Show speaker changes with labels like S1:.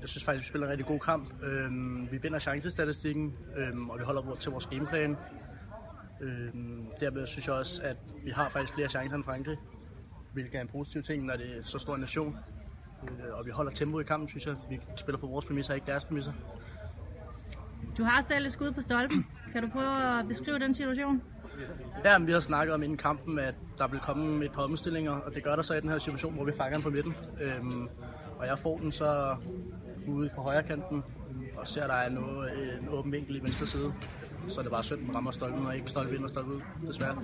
S1: jeg synes faktisk, vi spiller en rigtig god kamp. Øhm, vi vinder chancestatistikken, øhm, og vi holder til vores gameplan. Øhm, dermed synes jeg også, at vi har faktisk flere chancer end Frankrig, hvilket er en positiv ting, når det er så stor en nation. Øh, og vi holder tempo i kampen, synes jeg. Vi spiller på vores præmisser, ikke deres præmisser.
S2: Du har selv et skud på stolpen. Kan du prøve at beskrive den situation?
S1: Ja, men vi har snakket om inden kampen, at der vil komme et par omstillinger, og det gør der så i den her situation, hvor vi fanger den på midten. Øhm, og jeg får den så ude på højre kanten, og ser, der er noget, øh, en åben vinkel i venstre side. Så det er bare synd, den rammer stolpen, og ikke stolpe ind og stolpe ud, desværre.